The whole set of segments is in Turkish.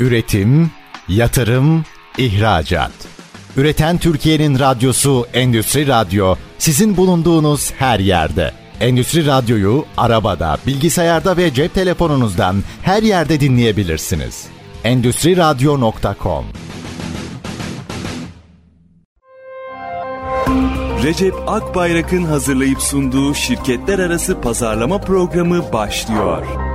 Üretim, yatırım, ihracat. Üreten Türkiye'nin radyosu Endüstri Radyo sizin bulunduğunuz her yerde. Endüstri Radyo'yu arabada, bilgisayarda ve cep telefonunuzdan her yerde dinleyebilirsiniz. Endüstri Radyo.com Recep Akbayrak'ın hazırlayıp sunduğu şirketler arası pazarlama programı başlıyor.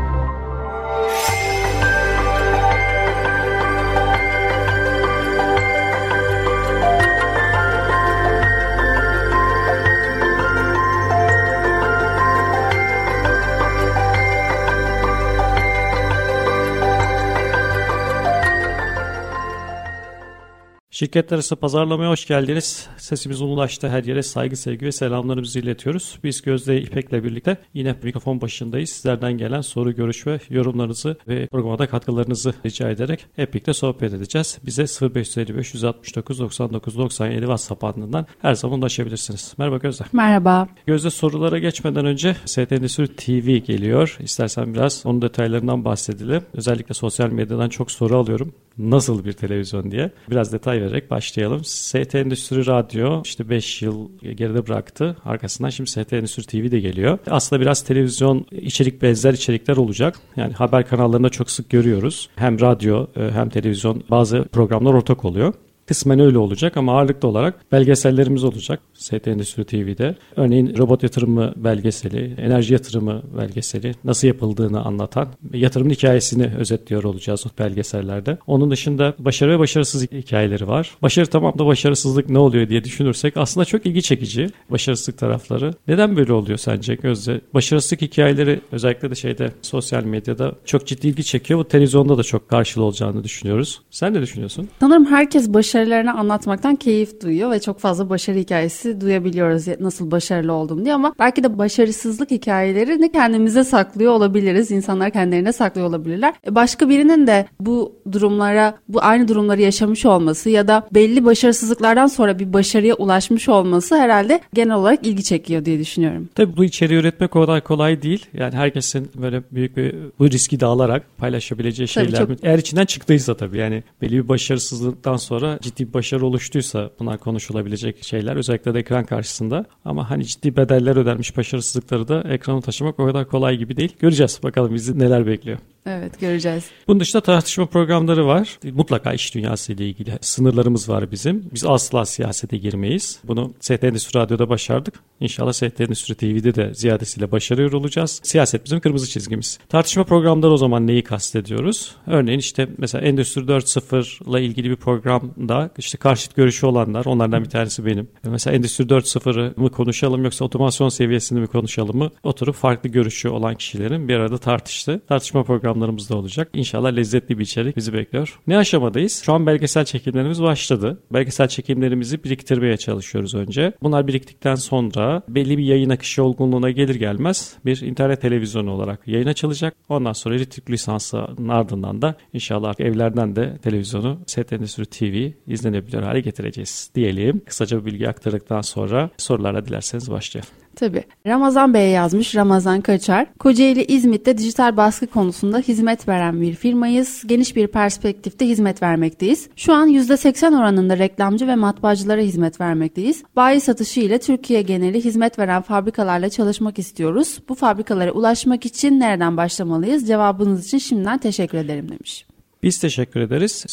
Şirketler arası pazarlamaya hoş geldiniz. Sesimiz ulaştı her yere saygı, sevgi ve selamlarımızı iletiyoruz. Biz Gözde İpek'le birlikte yine mikrofon başındayız. Sizlerden gelen soru, görüş ve yorumlarınızı ve programda katkılarınızı rica ederek hep birlikte sohbet edeceğiz. Bize 0555 169 99 97 WhatsApp hattından her zaman ulaşabilirsiniz. Merhaba Gözde. Merhaba. Gözde sorulara geçmeden önce ST Endüstri TV geliyor. İstersen biraz onun detaylarından bahsedelim. Özellikle sosyal medyadan çok soru alıyorum nasıl bir televizyon diye biraz detay vererek başlayalım. ST Endüstri Radyo işte 5 yıl geride bıraktı. Arkasından şimdi ST Endüstri TV de geliyor. Aslında biraz televizyon içerik benzer içerikler olacak. Yani haber kanallarında çok sık görüyoruz. Hem radyo e, hem televizyon bazı programlar ortak oluyor. Kısmen öyle olacak ama ağırlıklı olarak belgesellerimiz olacak ST Endüstri TV'de. Örneğin robot yatırımı belgeseli, enerji yatırımı belgeseli nasıl yapıldığını anlatan yatırımın hikayesini özetliyor olacağız belgesellerde. Onun dışında başarı ve başarısız hikayeleri var. Başarı tamam da başarısızlık ne oluyor diye düşünürsek aslında çok ilgi çekici başarısızlık tarafları. Neden böyle oluyor sence Gözde? Başarısızlık hikayeleri özellikle de şeyde sosyal medyada çok ciddi ilgi çekiyor. Bu televizyonda da çok karşılığı olacağını düşünüyoruz. Sen ne düşünüyorsun? Sanırım herkes başarı başarılarını anlatmaktan keyif duyuyor ve çok fazla başarı hikayesi duyabiliyoruz nasıl başarılı oldum diye ama belki de başarısızlık hikayelerini kendimize saklıyor olabiliriz. İnsanlar kendilerine saklıyor olabilirler. E, başka birinin de bu durumlara, bu aynı durumları yaşamış olması ya da belli başarısızlıklardan sonra bir başarıya ulaşmış olması herhalde genel olarak ilgi çekiyor diye düşünüyorum. Tabii bu içeriği üretmek o kadar kolay değil. Yani herkesin böyle büyük bir bu riski de alarak paylaşabileceği şeyler. Tabii çok... Eğer içinden çıktıysa tabii yani belli bir başarısızlıktan sonra ciddi bir başarı oluştuysa bunlar konuşulabilecek şeyler özellikle de ekran karşısında. Ama hani ciddi bedeller ödenmiş başarısızlıkları da ekrana taşımak o kadar kolay gibi değil. Göreceğiz bakalım bizi neler bekliyor. Evet göreceğiz. Bunun dışında tartışma programları var. Mutlaka iş dünyası ile ilgili sınırlarımız var bizim. Biz asla siyasete girmeyiz. Bunu ST Endüstri Radyo'da başardık. İnşallah ST Endüstri TV'de de ziyadesiyle başarıyor olacağız. Siyaset bizim kırmızı çizgimiz. Tartışma programları o zaman neyi kastediyoruz? Örneğin işte mesela Endüstri 4.0 ile ilgili bir programda işte karşıt görüşü olanlar onlardan bir tanesi benim. Mesela Endüstri 4.0'ı mı konuşalım yoksa otomasyon seviyesini mi konuşalım mı? Oturup farklı görüşü olan kişilerin bir arada tartıştı. Tartışma programlarımız olacak. İnşallah lezzetli bir içerik bizi bekliyor. Ne aşamadayız? Şu an belgesel çekimlerimiz başladı. Belgesel çekimlerimizi biriktirmeye çalışıyoruz önce. Bunlar biriktikten sonra belli bir yayın akışı olgunluğuna gelir gelmez bir internet televizyonu olarak yayın açılacak. Ondan sonra Ritik lisansının ardından da inşallah evlerden de televizyonu Set Endüstri TV izlenebilir hale getireceğiz diyelim. Kısaca bir bilgi aktardıktan sonra sorulara dilerseniz başlayalım. Tabii. Ramazan Bey yazmış, Ramazan Kaçar. Kocaeli İzmit'te dijital baskı konusunda hizmet veren bir firmayız. Geniş bir perspektifte hizmet vermekteyiz. Şu an %80 oranında reklamcı ve matbaacılara hizmet vermekteyiz. Bayi satışı ile Türkiye geneli hizmet veren fabrikalarla çalışmak istiyoruz. Bu fabrikalara ulaşmak için nereden başlamalıyız? Cevabınız için şimdiden teşekkür ederim demiş. Biz teşekkür ederiz.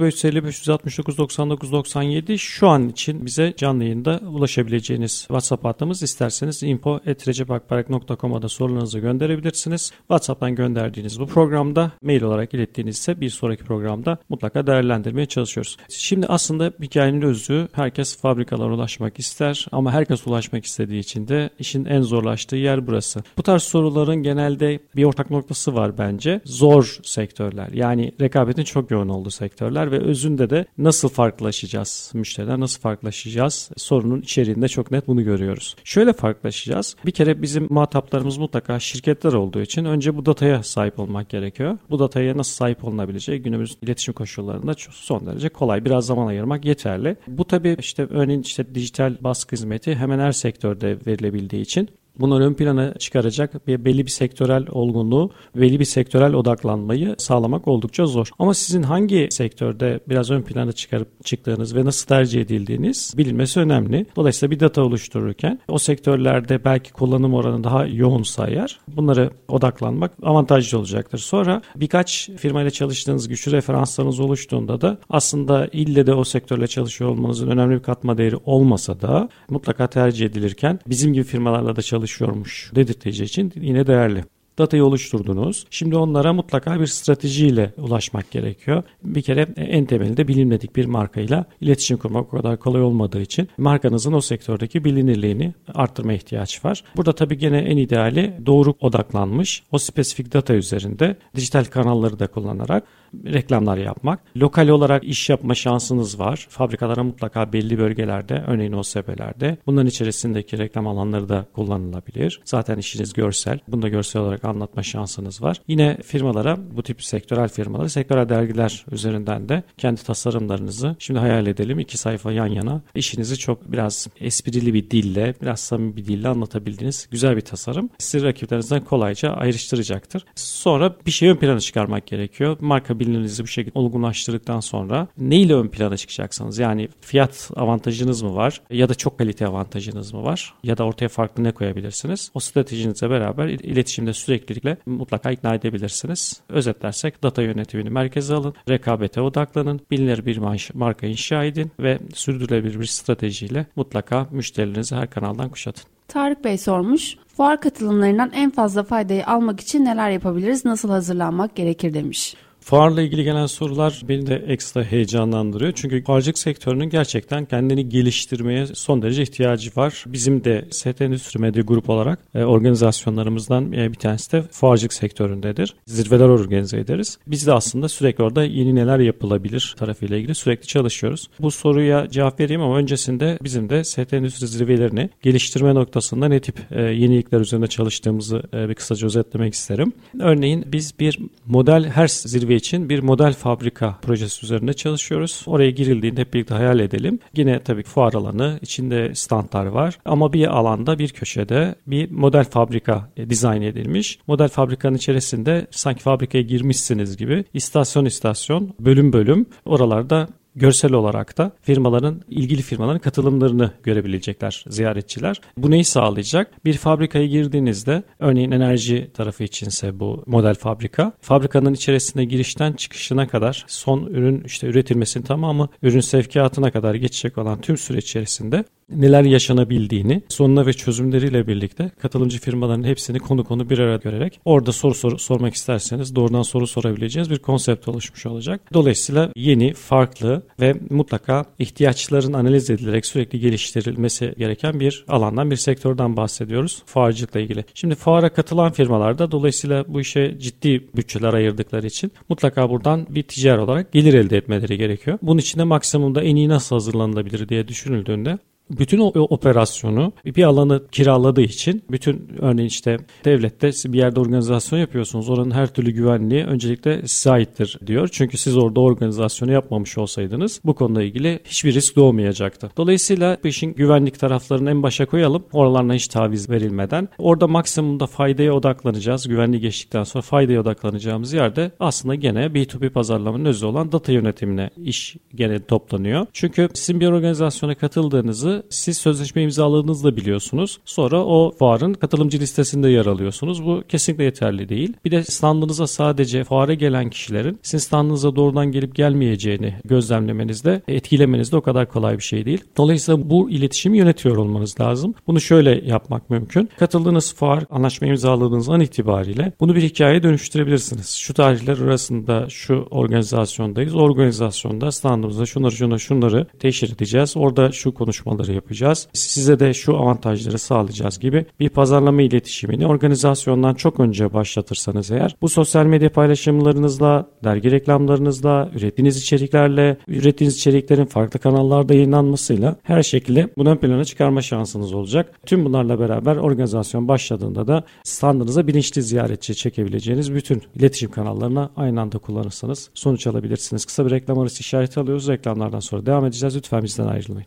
0550 569 99 97 şu an için bize canlı yayında ulaşabileceğiniz WhatsApp hattımız. İsterseniz info.recepakbarak.com'a da sorularınızı gönderebilirsiniz. WhatsApp'tan gönderdiğiniz bu programda mail olarak ilettiğiniz ise bir sonraki programda mutlaka değerlendirmeye çalışıyoruz. Şimdi aslında hikayenin özü herkes fabrikalara ulaşmak ister ama herkes ulaşmak istediği için de işin en zorlaştığı yer burası. Bu tarz soruların genelde bir ortak noktası var bence. Zor sektörler yani rekabet rekabetin çok yoğun olduğu sektörler ve özünde de nasıl farklılaşacağız? Müşteriden nasıl farklılaşacağız? Sorunun içeriğinde çok net bunu görüyoruz. Şöyle farklılaşacağız. Bir kere bizim muhataplarımız mutlaka şirketler olduğu için önce bu dataya sahip olmak gerekiyor. Bu dataya nasıl sahip olunabileceği günümüz iletişim koşullarında son derece kolay. Biraz zaman ayırmak yeterli. Bu tabii işte örneğin işte dijital baskı hizmeti hemen her sektörde verilebildiği için bunları ön plana çıkaracak bir belli bir sektörel olgunluğu, belli bir sektörel odaklanmayı sağlamak oldukça zor. Ama sizin hangi sektörde biraz ön plana çıkarıp çıktığınız ve nasıl tercih edildiğiniz bilinmesi önemli. Dolayısıyla bir data oluştururken o sektörlerde belki kullanım oranı daha yoğunsa eğer bunları odaklanmak avantajlı olacaktır. Sonra birkaç firmayla çalıştığınız güçlü referanslarınız oluştuğunda da aslında ille de o sektörle çalışıyor olmanızın önemli bir katma değeri olmasa da mutlaka tercih edilirken bizim gibi firmalarla da çalışıyormuş dedirteceği için yine değerli datayı oluşturdunuz. Şimdi onlara mutlaka bir stratejiyle ulaşmak gerekiyor. Bir kere en temelinde bilinmedik bir markayla iletişim kurmak o kadar kolay olmadığı için markanızın o sektördeki bilinirliğini arttırma ihtiyaç var. Burada tabii gene en ideali doğru odaklanmış o spesifik data üzerinde dijital kanalları da kullanarak reklamlar yapmak. Lokal olarak iş yapma şansınız var. Fabrikalara mutlaka belli bölgelerde, örneğin OSB'lerde bunların içerisindeki reklam alanları da kullanılabilir. Zaten işiniz görsel. Bunu da görsel olarak anlatma şansınız var. Yine firmalara, bu tip sektörel firmaları, sektörel dergiler üzerinden de kendi tasarımlarınızı şimdi hayal edelim. iki sayfa yan yana işinizi çok biraz esprili bir dille, biraz samimi bir dille anlatabildiğiniz güzel bir tasarım. Sizi rakiplerinizden kolayca ayrıştıracaktır. Sonra bir şey ön plana çıkarmak gerekiyor. Marka bilinirliğinizi bu şekilde olgunlaştırdıktan sonra ne ile ön plana çıkacaksınız? Yani fiyat avantajınız mı var ya da çok kalite avantajınız mı var ya da ortaya farklı ne koyabilirsiniz? O stratejinizle beraber iletişimde süreklilikle mutlaka ikna edebilirsiniz. Özetlersek data yönetimini merkeze alın, rekabete odaklanın, bilinir bir marka inşa edin ve sürdürülebilir bir stratejiyle mutlaka müşterilerinizi her kanaldan kuşatın. Tarık Bey sormuş. Fuar katılımlarından en fazla faydayı almak için neler yapabiliriz, nasıl hazırlanmak gerekir demiş. Fuarla ilgili gelen sorular beni de ekstra heyecanlandırıyor. Çünkü fuarcılık sektörünün gerçekten kendini geliştirmeye son derece ihtiyacı var. Bizim de ST Endüstri Medya Grup olarak e, organizasyonlarımızdan e, bir tanesi de fuarcılık sektöründedir. Zirveler organize ederiz. Biz de aslında sürekli orada yeni neler yapılabilir tarafıyla ilgili sürekli çalışıyoruz. Bu soruya cevap vereyim ama öncesinde bizim de ST Endüstri zirvelerini geliştirme noktasında ne tip e, yenilikler üzerinde çalıştığımızı bir kısaca özetlemek isterim. Örneğin biz bir model her zirve için bir model fabrika projesi üzerinde çalışıyoruz. Oraya girildiğinde hep birlikte hayal edelim. Yine tabii fuar alanı, içinde standlar var ama bir alanda bir köşede bir model fabrika e, dizayn edilmiş. Model fabrikanın içerisinde sanki fabrikaya girmişsiniz gibi istasyon istasyon, bölüm bölüm oralarda görsel olarak da firmaların ilgili firmaların katılımlarını görebilecekler ziyaretçiler. Bu neyi sağlayacak? Bir fabrikaya girdiğinizde örneğin enerji tarafı içinse bu model fabrika fabrikanın içerisinde girişten çıkışına kadar son ürün işte üretilmesinin tamamı ürün sevkiyatına kadar geçecek olan tüm süreç içerisinde neler yaşanabildiğini sonuna ve çözümleriyle birlikte katılımcı firmaların hepsini konu konu bir araya görerek orada soru sor sormak isterseniz doğrudan soru sorabileceğiniz bir konsept oluşmuş olacak. Dolayısıyla yeni, farklı ve mutlaka ihtiyaçların analiz edilerek sürekli geliştirilmesi gereken bir alandan, bir sektörden bahsediyoruz fuarcılıkla ilgili. Şimdi fuara katılan firmalarda dolayısıyla bu işe ciddi bütçeler ayırdıkları için mutlaka buradan bir ticari olarak gelir elde etmeleri gerekiyor. Bunun için de maksimumda en iyi nasıl hazırlanılabilir diye düşünüldüğünde bütün o operasyonu bir alanı kiraladığı için bütün örneğin işte devlette bir yerde organizasyon yapıyorsunuz. Oranın her türlü güvenliği öncelikle size aittir diyor. Çünkü siz orada organizasyonu yapmamış olsaydınız bu konuyla ilgili hiçbir risk doğmayacaktı. Dolayısıyla bu işin güvenlik taraflarını en başa koyalım. Oralarına hiç taviz verilmeden. Orada maksimumda faydaya odaklanacağız. Güvenliği geçtikten sonra faydaya odaklanacağımız yerde aslında gene B2B pazarlamanın özü olan data yönetimine iş gene toplanıyor. Çünkü sizin bir organizasyona katıldığınızı siz sözleşme imzaladığınızda biliyorsunuz. Sonra o fuarın katılımcı listesinde yer alıyorsunuz. Bu kesinlikle yeterli değil. Bir de standınıza sadece fuara gelen kişilerin sizin standınıza doğrudan gelip gelmeyeceğini gözlemlemenizde, etkilemenizde o kadar kolay bir şey değil. Dolayısıyla bu iletişimi yönetiyor olmanız lazım. Bunu şöyle yapmak mümkün. Katıldığınız fuar, anlaşma imzaladığınız an itibariyle bunu bir hikayeye dönüştürebilirsiniz. Şu tarihler arasında şu organizasyondayız. Organizasyonda standımızda şunları şunları şunları teşhir edeceğiz. Orada şu konuşmaları pazarlamaları yapacağız. Size de şu avantajları sağlayacağız gibi bir pazarlama iletişimini organizasyondan çok önce başlatırsanız eğer bu sosyal medya paylaşımlarınızla, dergi reklamlarınızla, ürettiğiniz içeriklerle, ürettiğiniz içeriklerin farklı kanallarda yayınlanmasıyla her şekilde bunu ön plana çıkarma şansınız olacak. Tüm bunlarla beraber organizasyon başladığında da standınıza bilinçli ziyaretçi çekebileceğiniz bütün iletişim kanallarına aynı anda kullanırsanız sonuç alabilirsiniz. Kısa bir reklam arası işareti alıyoruz. Reklamlardan sonra devam edeceğiz. Lütfen bizden ayrılmayın.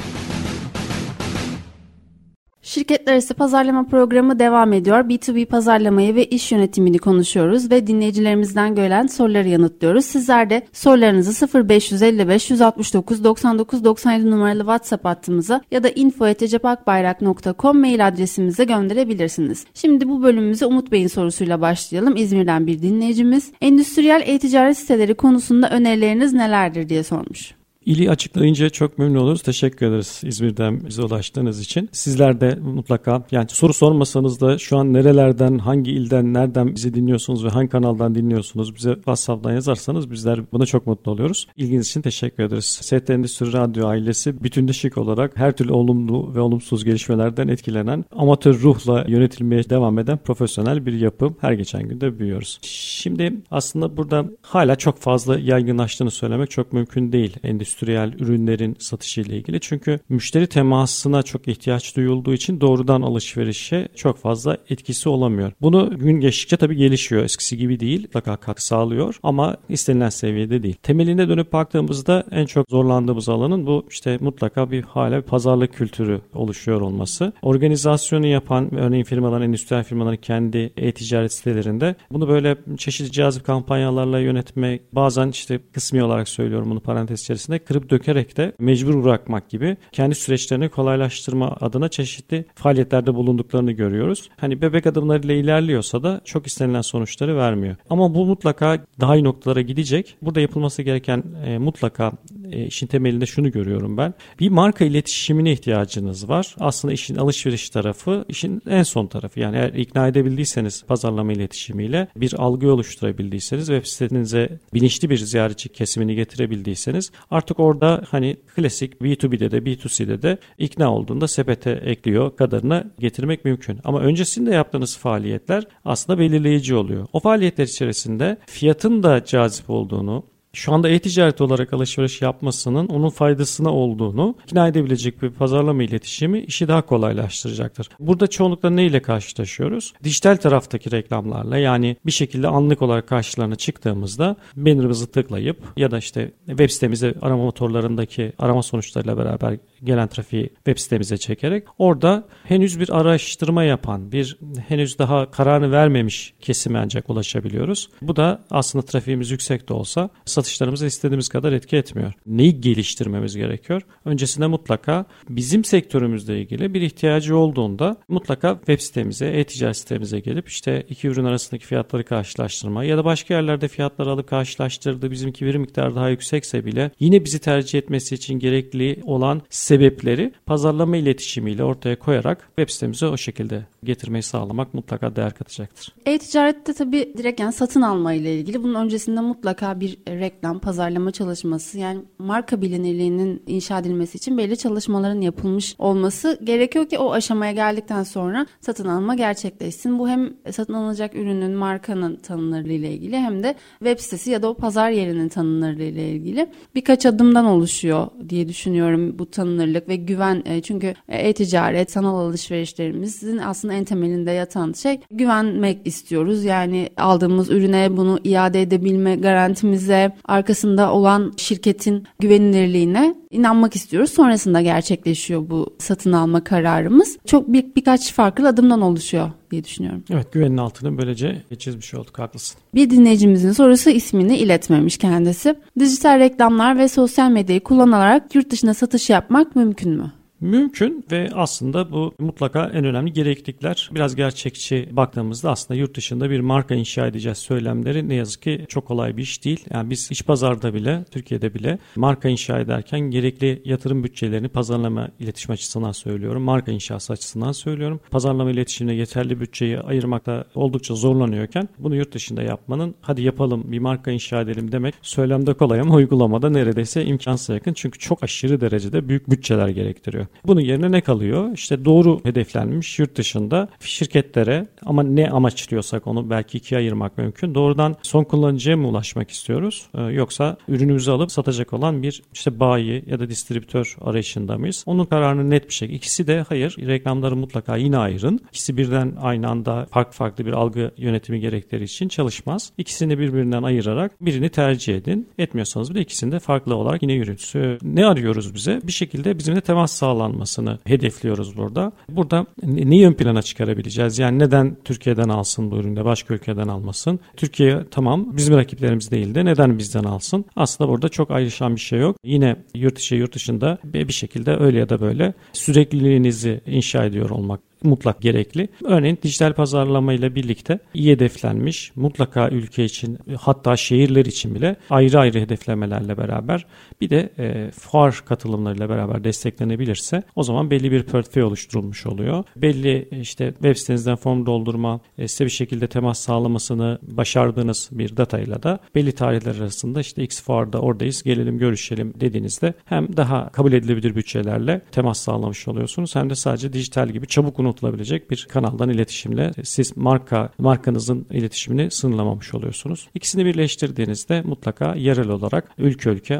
Şirketler arası pazarlama programı devam ediyor. B2B pazarlamayı ve iş yönetimini konuşuyoruz ve dinleyicilerimizden gelen soruları yanıtlıyoruz. Sizler de sorularınızı 0555 169 99 97 numaralı WhatsApp hattımıza ya da info.cepakbayrak.com mail adresimize gönderebilirsiniz. Şimdi bu bölümümüze Umut Bey'in sorusuyla başlayalım. İzmir'den bir dinleyicimiz. Endüstriyel e-ticaret siteleri konusunda önerileriniz nelerdir diye sormuş. İli açıklayınca çok memnun oluruz. Teşekkür ederiz İzmir'den bize ulaştığınız için. Sizler de mutlaka yani soru sormasanız da şu an nerelerden, hangi ilden, nereden bizi dinliyorsunuz ve hangi kanaldan dinliyorsunuz bize WhatsApp'tan yazarsanız bizler buna çok mutlu oluyoruz. İlginiz için teşekkür ederiz. ST Endüstri Radyo ailesi bütünleşik olarak her türlü olumlu ve olumsuz gelişmelerden etkilenen amatör ruhla yönetilmeye devam eden profesyonel bir yapı. Her geçen günde büyüyoruz. Şimdi aslında burada hala çok fazla yaygınlaştığını söylemek çok mümkün değil endüstri endüstriyel ürünlerin satışı ile ilgili. Çünkü müşteri temasına çok ihtiyaç duyulduğu için doğrudan alışverişe çok fazla etkisi olamıyor. Bunu gün geçtikçe tabii gelişiyor. Eskisi gibi değil. Mutlaka katkı sağlıyor ama istenilen seviyede değil. Temeline dönüp baktığımızda en çok zorlandığımız alanın bu işte mutlaka bir hala bir pazarlık kültürü oluşuyor olması. Organizasyonu yapan örneğin firmaların, endüstriyel firmaların kendi e-ticaret sitelerinde bunu böyle çeşitli cazip kampanyalarla yönetmek bazen işte kısmi olarak söylüyorum bunu parantez içerisinde kırıp dökerek de mecbur bırakmak gibi kendi süreçlerini kolaylaştırma adına çeşitli faaliyetlerde bulunduklarını görüyoruz. Hani bebek adımlarıyla ilerliyorsa da çok istenilen sonuçları vermiyor. Ama bu mutlaka daha iyi noktalara gidecek. Burada yapılması gereken e, mutlaka e, işin temelinde şunu görüyorum ben. Bir marka iletişimine ihtiyacınız var. Aslında işin alışveriş tarafı işin en son tarafı. Yani eğer ikna edebildiyseniz pazarlama iletişimiyle bir algı oluşturabildiyseniz web sitenize bilinçli bir ziyaretçi kesimini getirebildiyseniz artık orada hani klasik B2B'de de B2C'de de ikna olduğunda sepete ekliyor kadarına getirmek mümkün. Ama öncesinde yaptığınız faaliyetler aslında belirleyici oluyor. O faaliyetler içerisinde fiyatın da cazip olduğunu, şu anda e-ticaret olarak alışveriş yapmasının onun faydasına olduğunu ikna edebilecek bir pazarlama iletişimi işi daha kolaylaştıracaktır. Burada çoğunlukla ne ile karşılaşıyoruz? Dijital taraftaki reklamlarla yani bir şekilde anlık olarak karşılarına çıktığımızda bannerımızı tıklayıp ya da işte web sitemize arama motorlarındaki arama sonuçlarıyla beraber gelen trafiği web sitemize çekerek orada henüz bir araştırma yapan, bir henüz daha kararını vermemiş kesime ancak ulaşabiliyoruz. Bu da aslında trafiğimiz yüksek de olsa satışlarımıza istediğimiz kadar etki etmiyor. Neyi geliştirmemiz gerekiyor? Öncesinde mutlaka bizim sektörümüzle ilgili bir ihtiyacı olduğunda mutlaka web sitemize, e-ticaret sitemize gelip işte iki ürün arasındaki fiyatları karşılaştırma ya da başka yerlerde fiyatları alıp karşılaştırdı bizimki bir miktar daha yüksekse bile yine bizi tercih etmesi için gerekli olan sebepleri pazarlama iletişimiyle ortaya koyarak web sitemize o şekilde getirmeyi sağlamak mutlaka değer katacaktır. E-ticarette tabii direkt yani satın alma ile ilgili bunun öncesinde mutlaka bir reklam, pazarlama çalışması yani marka bilinirliğinin inşa edilmesi için belli çalışmaların yapılmış olması gerekiyor ki o aşamaya geldikten sonra satın alma gerçekleşsin. Bu hem satın alınacak ürünün markanın tanınırlığı ile ilgili hem de web sitesi ya da o pazar yerinin tanınırlığı ile ilgili birkaç adımdan oluşuyor diye düşünüyorum bu tanınırlık ve güven. E, çünkü e-ticaret, sanal alışverişlerimizin aslında en temelinde yatan şey güvenmek istiyoruz. Yani aldığımız ürüne bunu iade edebilme garantimize, arkasında olan şirketin güvenilirliğine inanmak istiyoruz. Sonrasında gerçekleşiyor bu satın alma kararımız. Çok bir, birkaç farklı adımdan oluşuyor diye düşünüyorum. Evet güvenin altını böylece çizmiş olduk haklısın. Bir dinleyicimizin sorusu ismini iletmemiş kendisi. Dijital reklamlar ve sosyal medyayı kullanarak yurt dışına satış yapmak mümkün mü? Mümkün ve aslında bu mutlaka en önemli gereklilikler. Biraz gerçekçi baktığımızda aslında yurt dışında bir marka inşa edeceğiz söylemleri ne yazık ki çok kolay bir iş değil. Yani biz iç pazarda bile, Türkiye'de bile marka inşa ederken gerekli yatırım bütçelerini pazarlama iletişim açısından söylüyorum. Marka inşası açısından söylüyorum. Pazarlama iletişimine yeterli bütçeyi ayırmakta oldukça zorlanıyorken bunu yurt dışında yapmanın hadi yapalım bir marka inşa edelim demek söylemde kolay ama uygulamada neredeyse imkansız yakın. Çünkü çok aşırı derecede büyük bütçeler gerektiriyor. Bunun yerine ne kalıyor? İşte doğru hedeflenmiş yurt dışında şirketlere ama ne amaçlıyorsak onu belki ikiye ayırmak mümkün. Doğrudan son kullanıcıya mı ulaşmak istiyoruz? Ee, yoksa ürünümüzü alıp satacak olan bir işte bayi ya da distribütör arayışında mıyız? Onun kararını net bir şekilde. İkisi de hayır. Reklamları mutlaka yine ayırın. İkisi birden aynı anda farklı farklı bir algı yönetimi gerektiği için çalışmaz. İkisini birbirinden ayırarak birini tercih edin. Etmiyorsanız bile ikisini de farklı olarak yine yürütün. Ne arıyoruz bize? Bir şekilde bizimle temas sağlanmasını hedefliyoruz burada. Burada neyi ön plana çıkarabileceğiz? Yani neden Türkiye'den alsın bu üründe başka ülkeden almasın? Türkiye tamam bizim rakiplerimiz değil de neden bizden alsın? Aslında burada çok ayrışan bir şey yok. Yine yurt içi yurt dışında bir şekilde öyle ya da böyle sürekliliğinizi inşa ediyor olmak mutlak gerekli. Örneğin dijital pazarlama ile birlikte iyi hedeflenmiş mutlaka ülke için hatta şehirler için bile ayrı ayrı hedeflemelerle beraber bir de e, fuar katılımlarıyla beraber desteklenebilirse o zaman belli bir portföy oluşturulmuş oluyor. Belli işte web sitenizden form doldurma, e, size bir şekilde temas sağlamasını başardığınız bir datayla da belli tarihler arasında işte X fuarda oradayız gelelim görüşelim dediğinizde hem daha kabul edilebilir bütçelerle temas sağlamış oluyorsunuz hem de sadece dijital gibi çabuk unut unutulabilecek bir kanaldan iletişimle siz marka markanızın iletişimini sınırlamamış oluyorsunuz. İkisini birleştirdiğinizde mutlaka yerel olarak ülke ülke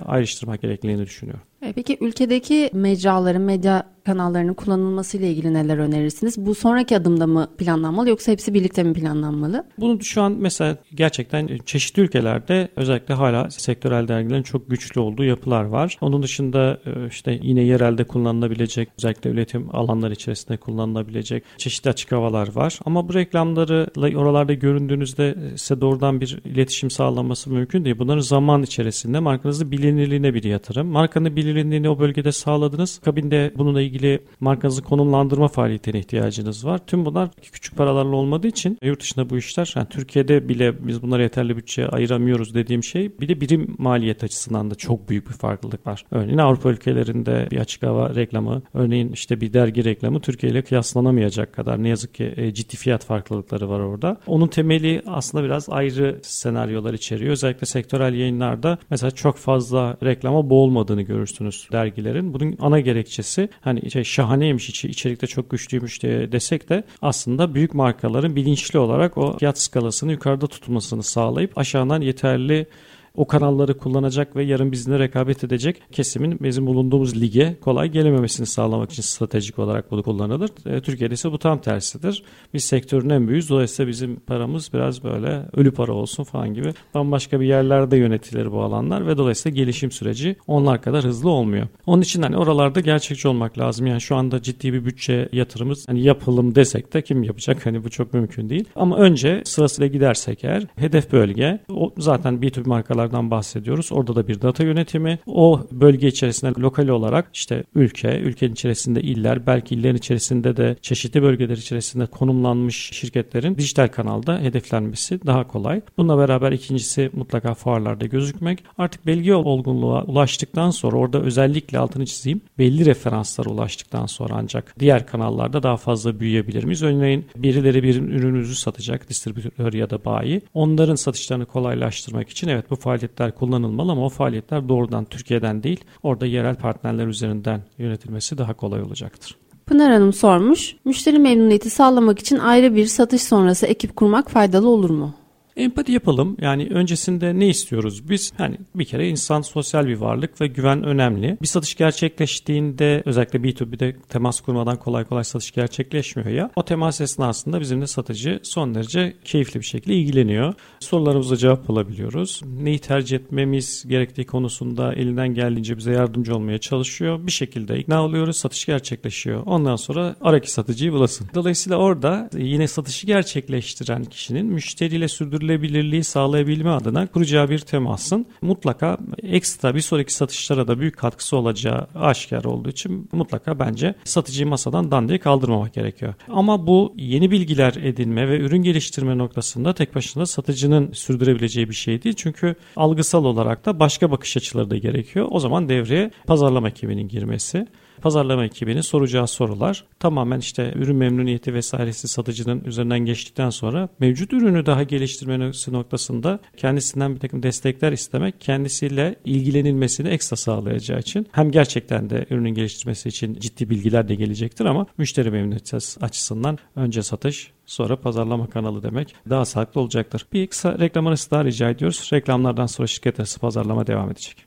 ayrıştırmak gerektiğini düşünüyorum. E, peki ülkedeki mecraların, medya kanallarının kullanılması ile ilgili neler önerirsiniz? Bu sonraki adımda mı planlanmalı yoksa hepsi birlikte mi planlanmalı? Bunu şu an mesela gerçekten çeşitli ülkelerde özellikle hala sektörel dergilerin çok güçlü olduğu yapılar var. Onun dışında e, işte yine yerelde kullanılabilecek özellikle üretim alanları içerisinde kullanılabilecek çeşitli açık havalar var. Ama bu reklamları oralarda göründüğünüzde size doğrudan bir iletişim sağlanması mümkün değil. Bunların zaman içerisinde markanızın bilinirliğine bir yatırım. Markanın bilinirliğini o bölgede sağladınız. Kabinde bununla ilgili markanızı konumlandırma faaliyetine ihtiyacınız var. Tüm bunlar küçük paralarla olmadığı için yurt dışında bu işler yani Türkiye'de bile biz bunlara yeterli bütçe ayıramıyoruz dediğim şey bir de birim maliyet açısından da çok büyük bir farklılık var. Örneğin Avrupa ülkelerinde bir açık hava reklamı örneğin işte bir dergi reklamı Türkiye ile kıyaslanamayacak kadar ne yazık ki e, ciddi fiyat farklılıkları var orada. Onun temeli aslında biraz ayrı senaryolar içeriyor. Özellikle sektörel yayınlarda mesela çok fazla reklama boğulmadığını görürsünüz dergilerin. Bunun ana gerekçesi hani şey şahaneymiş içi, içerikte çok güçlüymüş diye desek de aslında büyük markaların bilinçli olarak o fiyat skalasını yukarıda tutmasını sağlayıp aşağıdan yeterli o kanalları kullanacak ve yarın bizimle rekabet edecek kesimin bizim bulunduğumuz lige kolay gelememesini sağlamak için stratejik olarak bunu kullanılır. E, Türkiye'de ise bu tam tersidir. Biz sektörün en büyüğüz. Dolayısıyla bizim paramız biraz böyle ölü para olsun falan gibi bambaşka bir yerlerde yönetilir bu alanlar ve dolayısıyla gelişim süreci onlar kadar hızlı olmuyor. Onun için hani oralarda gerçekçi olmak lazım. Yani şu anda ciddi bir bütçe yatırımız hani yapalım desek de kim yapacak? Hani bu çok mümkün değil. Ama önce sırasıyla gidersek eğer hedef bölge o zaten B2B markalar markalardan bahsediyoruz. Orada da bir data yönetimi. O bölge içerisinde lokal olarak işte ülke, ülkenin içerisinde iller, belki illerin içerisinde de çeşitli bölgeler içerisinde konumlanmış şirketlerin dijital kanalda hedeflenmesi daha kolay. Bununla beraber ikincisi mutlaka fuarlarda gözükmek. Artık belge olgunluğa ulaştıktan sonra orada özellikle altını çizeyim. Belli referanslara ulaştıktan sonra ancak diğer kanallarda daha fazla büyüyebilir miyiz? Örneğin birileri bir ürününüzü satacak, distribütör ya da bayi. Onların satışlarını kolaylaştırmak için evet bu faaliyetler kullanılmalı ama o faaliyetler doğrudan Türkiye'den değil orada yerel partnerler üzerinden yönetilmesi daha kolay olacaktır. Pınar Hanım sormuş, müşteri memnuniyeti sağlamak için ayrı bir satış sonrası ekip kurmak faydalı olur mu? Empati yapalım. Yani öncesinde ne istiyoruz? Biz hani bir kere insan sosyal bir varlık ve güven önemli. Bir satış gerçekleştiğinde özellikle B2B'de temas kurmadan kolay kolay satış gerçekleşmiyor ya. O temas esnasında bizimle satıcı son derece keyifli bir şekilde ilgileniyor. Sorularımıza cevap alabiliyoruz. Neyi tercih etmemiz gerektiği konusunda elinden geldiğince bize yardımcı olmaya çalışıyor. Bir şekilde ikna oluyoruz. Satış gerçekleşiyor. Ondan sonra araki satıcıyı bulasın. Dolayısıyla orada yine satışı gerçekleştiren kişinin müşteriyle sürdürülebilir sürdürülebilirliği sağlayabilme adına kuracağı bir temasın mutlaka ekstra bir sonraki satışlara da büyük katkısı olacağı aşikar olduğu için mutlaka bence satıcıyı masadan dandiye kaldırmamak gerekiyor. Ama bu yeni bilgiler edinme ve ürün geliştirme noktasında tek başına satıcının sürdürebileceği bir şey değil. Çünkü algısal olarak da başka bakış açıları da gerekiyor. O zaman devreye pazarlama ekibinin girmesi. Pazarlama ekibinin soracağı sorular tamamen işte ürün memnuniyeti vesairesi satıcının üzerinden geçtikten sonra mevcut ürünü daha geliştirmesi noktasında kendisinden bir takım destekler istemek kendisiyle ilgilenilmesini ekstra sağlayacağı için hem gerçekten de ürünün geliştirmesi için ciddi bilgiler de gelecektir ama müşteri memnuniyeti açısından önce satış sonra pazarlama kanalı demek daha sağlıklı olacaktır. Bir kısa reklam arası daha rica ediyoruz. Reklamlardan sonra şirket arası pazarlama devam edecek.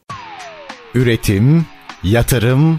Üretim, yatırım,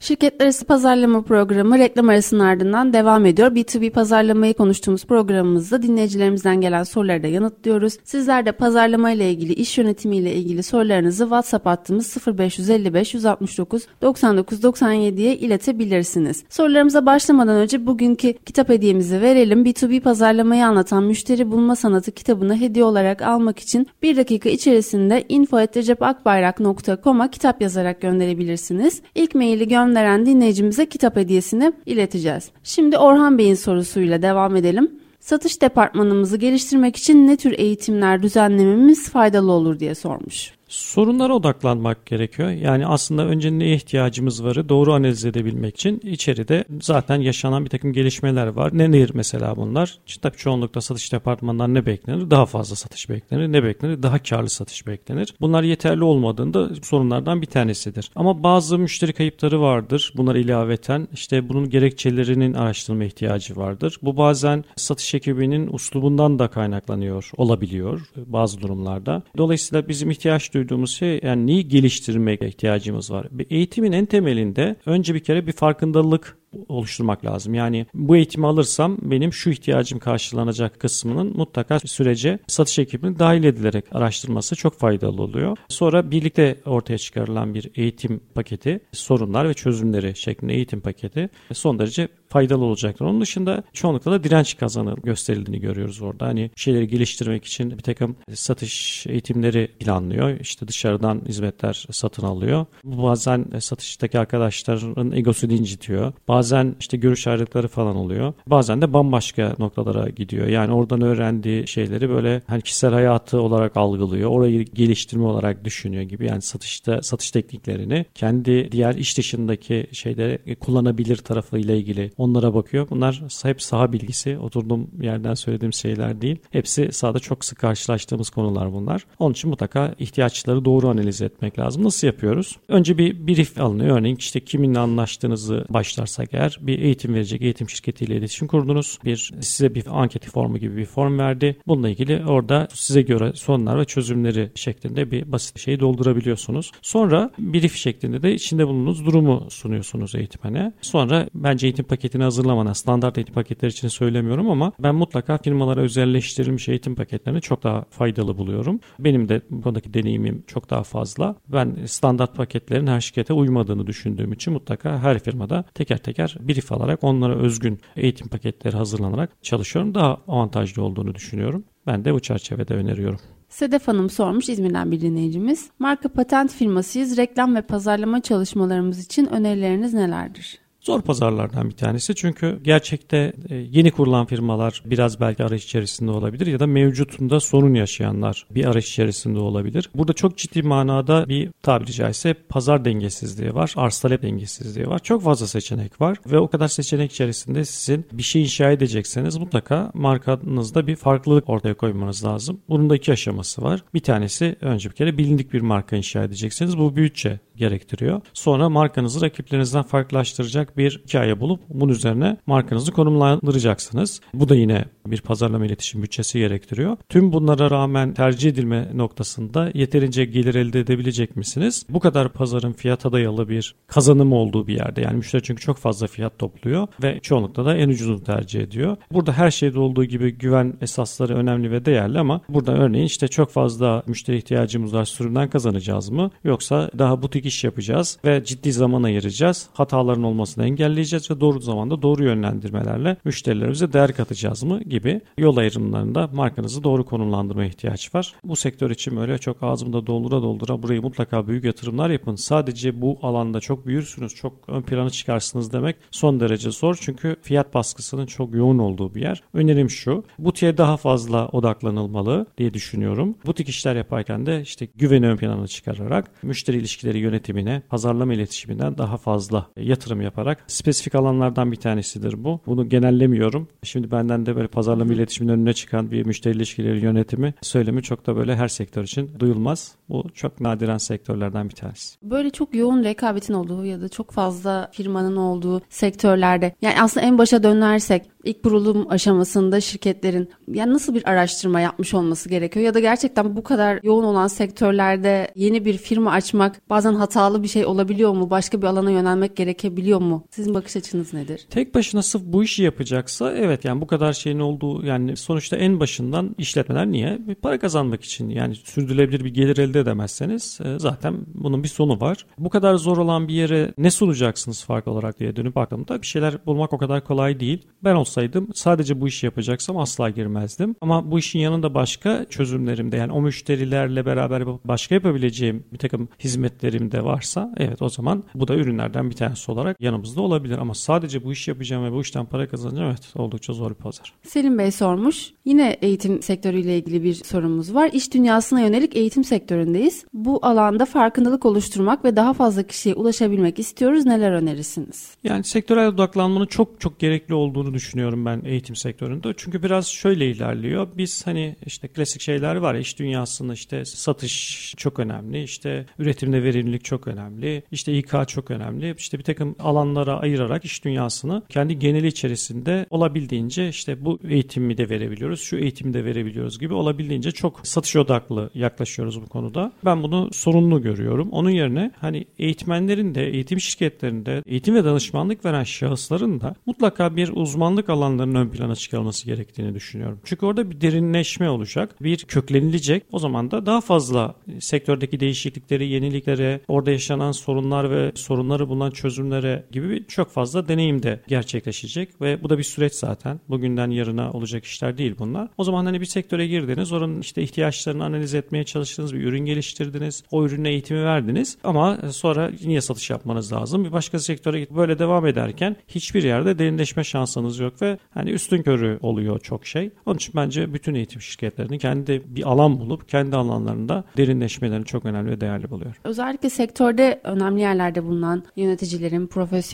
Şirketler arası pazarlama programı reklam arasının ardından devam ediyor. B2B pazarlamayı konuştuğumuz programımızda dinleyicilerimizden gelen soruları da yanıtlıyoruz. Sizler de pazarlama ile ilgili, iş yönetimi ile ilgili sorularınızı WhatsApp hattımız 0555 169 99 97'ye iletebilirsiniz. Sorularımıza başlamadan önce bugünkü kitap hediyemizi verelim. B2B pazarlamayı anlatan Müşteri Bulma Sanatı kitabını hediye olarak almak için bir dakika içerisinde info.recepakbayrak.com'a kitap yazarak gönderebilirsiniz. İlk maili gönder gönderen dinleyicimize kitap hediyesini ileteceğiz. Şimdi Orhan Bey'in sorusuyla devam edelim. Satış departmanımızı geliştirmek için ne tür eğitimler düzenlememiz faydalı olur diye sormuş. Sorunlara odaklanmak gerekiyor. Yani aslında önce neye ihtiyacımız varı doğru analiz edebilmek için içeride zaten yaşanan bir takım gelişmeler var. Ne nedir mesela bunlar? İşte tabii çoğunlukla satış departmanından ne beklenir? Daha fazla satış beklenir. Ne beklenir? Daha karlı satış beklenir. Bunlar yeterli olmadığında sorunlardan bir tanesidir. Ama bazı müşteri kayıpları vardır. Bunlar ilaveten işte bunun gerekçelerinin araştırma ihtiyacı vardır. Bu bazen satış ekibinin uslubundan da kaynaklanıyor olabiliyor bazı durumlarda. Dolayısıyla bizim ihtiyaç duyduğumuz şey yani neyi geliştirmeye ihtiyacımız var. Bir eğitimin en temelinde önce bir kere bir farkındalık oluşturmak lazım. Yani bu eğitimi alırsam benim şu ihtiyacım karşılanacak kısmının mutlaka sürece satış ekibinin dahil edilerek araştırması çok faydalı oluyor. Sonra birlikte ortaya çıkarılan bir eğitim paketi, sorunlar ve çözümleri şeklinde eğitim paketi son derece faydalı olacaktır. Onun dışında çoğunlukla da direnç kazanı gösterildiğini görüyoruz orada. Hani şeyleri geliştirmek için bir takım satış eğitimleri planlıyor. İşte dışarıdan hizmetler satın alıyor. Bazen satıştaki arkadaşların egosunu incitiyor. Bazen işte görüş ayrılıkları falan oluyor. Bazen de bambaşka noktalara gidiyor. Yani oradan öğrendiği şeyleri böyle hani kişisel hayatı olarak algılıyor. Orayı geliştirme olarak düşünüyor gibi. Yani satışta satış tekniklerini kendi diğer iş dışındaki şeyleri kullanabilir tarafıyla ilgili onlara bakıyor. Bunlar hep saha bilgisi. Oturduğum yerden söylediğim şeyler değil. Hepsi sahada çok sık karşılaştığımız konular bunlar. Onun için mutlaka ihtiyaçları doğru analiz etmek lazım. Nasıl yapıyoruz? Önce bir brief alınıyor. Örneğin işte kiminle anlaştığınızı başlarsak eğer bir eğitim verecek eğitim şirketiyle iletişim kurdunuz. Bir size bir anket formu gibi bir form verdi. Bununla ilgili orada size göre sorunlar ve çözümleri şeklinde bir basit şeyi doldurabiliyorsunuz. Sonra brief şeklinde de içinde bulunduğunuz durumu sunuyorsunuz eğitmene. Sonra bence eğitim paketi paketini hazırlamadan standart eğitim paketleri için söylemiyorum ama ben mutlaka firmalara özelleştirilmiş eğitim paketlerini çok daha faydalı buluyorum. Benim de konudaki deneyimim çok daha fazla. Ben standart paketlerin her şirkete uymadığını düşündüğüm için mutlaka her firmada teker teker brief alarak onlara özgün eğitim paketleri hazırlanarak çalışıyorum. Daha avantajlı olduğunu düşünüyorum. Ben de bu çerçevede öneriyorum. Sedef Hanım sormuş İzmir'den bir dinleyicimiz. Marka patent firmasıyız. Reklam ve pazarlama çalışmalarımız için önerileriniz nelerdir? Zor pazarlardan bir tanesi çünkü gerçekte e, yeni kurulan firmalar biraz belki arayış içerisinde olabilir ya da mevcutunda sorun yaşayanlar bir arayış içerisinde olabilir. Burada çok ciddi manada bir tabiri caizse pazar dengesizliği var, arz talep dengesizliği var. Çok fazla seçenek var ve o kadar seçenek içerisinde sizin bir şey inşa edecekseniz mutlaka markanızda bir farklılık ortaya koymanız lazım. Bunun da iki aşaması var. Bir tanesi önce bir kere bilindik bir marka inşa edeceksiniz. Bu bütçe gerektiriyor. Sonra markanızı rakiplerinizden farklılaştıracak bir hikaye bulup bunun üzerine markanızı konumlandıracaksınız. Bu da yine bir pazarlama iletişim bütçesi gerektiriyor. Tüm bunlara rağmen tercih edilme noktasında yeterince gelir elde edebilecek misiniz? Bu kadar pazarın fiyata dayalı bir kazanımı olduğu bir yerde. Yani müşteri çünkü çok fazla fiyat topluyor ve çoğunlukla da en ucuzunu tercih ediyor. Burada her şeyde olduğu gibi güven esasları önemli ve değerli ama burada örneğin işte çok fazla müşteri ihtiyacımız var sürümden kazanacağız mı? Yoksa daha butik iş yapacağız ve ciddi zaman ayıracağız. Hataların olmasını konusunda engelleyeceğiz ve doğru zamanda doğru yönlendirmelerle müşterilerimize değer katacağız mı gibi yol ayrımlarında markanızı doğru konumlandırmaya ihtiyaç var. Bu sektör için böyle çok ağzımda doldura doldura burayı mutlaka büyük yatırımlar yapın. Sadece bu alanda çok büyürsünüz, çok ön plana çıkarsınız demek son derece zor. Çünkü fiyat baskısının çok yoğun olduğu bir yer. Önerim şu. Butiğe daha fazla odaklanılmalı diye düşünüyorum. Butik işler yaparken de işte güveni ön plana çıkararak müşteri ilişkileri yönetimine, pazarlama iletişiminden daha fazla yatırım yaparak spesifik alanlardan bir tanesidir bu. Bunu genellemiyorum. Şimdi benden de böyle pazarlama iletişiminin önüne çıkan bir müşteri ilişkileri yönetimi söylemi çok da böyle her sektör için duyulmaz. Bu çok nadiren sektörlerden bir tanesi. Böyle çok yoğun rekabetin olduğu ya da çok fazla firmanın olduğu sektörlerde yani aslında en başa dönersek ilk kurulum aşamasında şirketlerin yani nasıl bir araştırma yapmış olması gerekiyor ya da gerçekten bu kadar yoğun olan sektörlerde yeni bir firma açmak bazen hatalı bir şey olabiliyor mu? Başka bir alana yönelmek gerekebiliyor mu? Sizin bakış açınız nedir? Tek başına sırf bu işi yapacaksa evet yani bu kadar şeyin olduğu yani sonuçta en başından işletmeler niye? Bir para kazanmak için yani sürdürülebilir bir gelir elde edemezseniz e, zaten bunun bir sonu var. Bu kadar zor olan bir yere ne sunacaksınız farklı olarak diye dönüp baktığımda bir şeyler bulmak o kadar kolay değil. Ben olsaydım sadece bu işi yapacaksam asla girmezdim. Ama bu işin yanında başka çözümlerim de yani o müşterilerle beraber başka yapabileceğim bir takım hizmetlerim de varsa evet o zaman bu da ürünlerden bir tanesi olarak yanımızda olabilir. Ama sadece bu işi yapacağım ve bu işten para kazanacağım evet oldukça zor bir pazar. Selim Bey sormuş. Yine eğitim sektörüyle ilgili bir sorumuz var. İş dünyasına yönelik eğitim sektöründeyiz. Bu alanda farkındalık oluşturmak ve daha fazla kişiye ulaşabilmek istiyoruz. Neler önerirsiniz? Yani sektörel odaklanmanın çok çok gerekli olduğunu düşünüyorum ben eğitim sektöründe. Çünkü biraz şöyle ilerliyor. Biz hani işte klasik şeyler var ya iş dünyasında işte satış çok önemli. işte üretimde verimlilik çok önemli. işte İK çok önemli. İşte bir takım alanlara ayırarak iş dünyasını kendi geneli içerisinde olabildiğince işte bu eğitimi de verebiliyoruz. Şu eğitimi de verebiliyoruz gibi olabildiğince çok satış odaklı yaklaşıyoruz bu konuda. Ben bunu sorunlu görüyorum. Onun yerine hani eğitmenlerin de eğitim şirketlerinde eğitim ve danışmanlık veren şahısların da mutlaka bir uzmanlık alanlarının ön plana çıkarılması gerektiğini düşünüyorum. Çünkü orada bir derinleşme olacak, bir köklenilecek. O zaman da daha fazla sektördeki değişiklikleri, yeniliklere, orada yaşanan sorunlar ve sorunları bulunan çözümlere gibi çok fazla deneyim de gerçekleşecek ve bu da bir süreç zaten. Bugünden yarına olacak işler değil bunlar. O zaman hani bir sektöre girdiniz, oranın işte ihtiyaçlarını analiz etmeye çalıştınız, bir ürün geliştirdiniz, o ürüne eğitimi verdiniz ama sonra niye satış yapmanız lazım? Bir başka sektöre git böyle devam ederken hiçbir yerde derinleşme şansınız yok ve hani üstün körü oluyor çok şey. Onun için bence bütün eğitim şirketlerinin kendi bir alan bulup kendi alanlarında derinleşmelerini çok önemli ve değerli buluyor. Özellikle sektörde önemli yerlerde bulunan yöneticilerin, profesyonellerin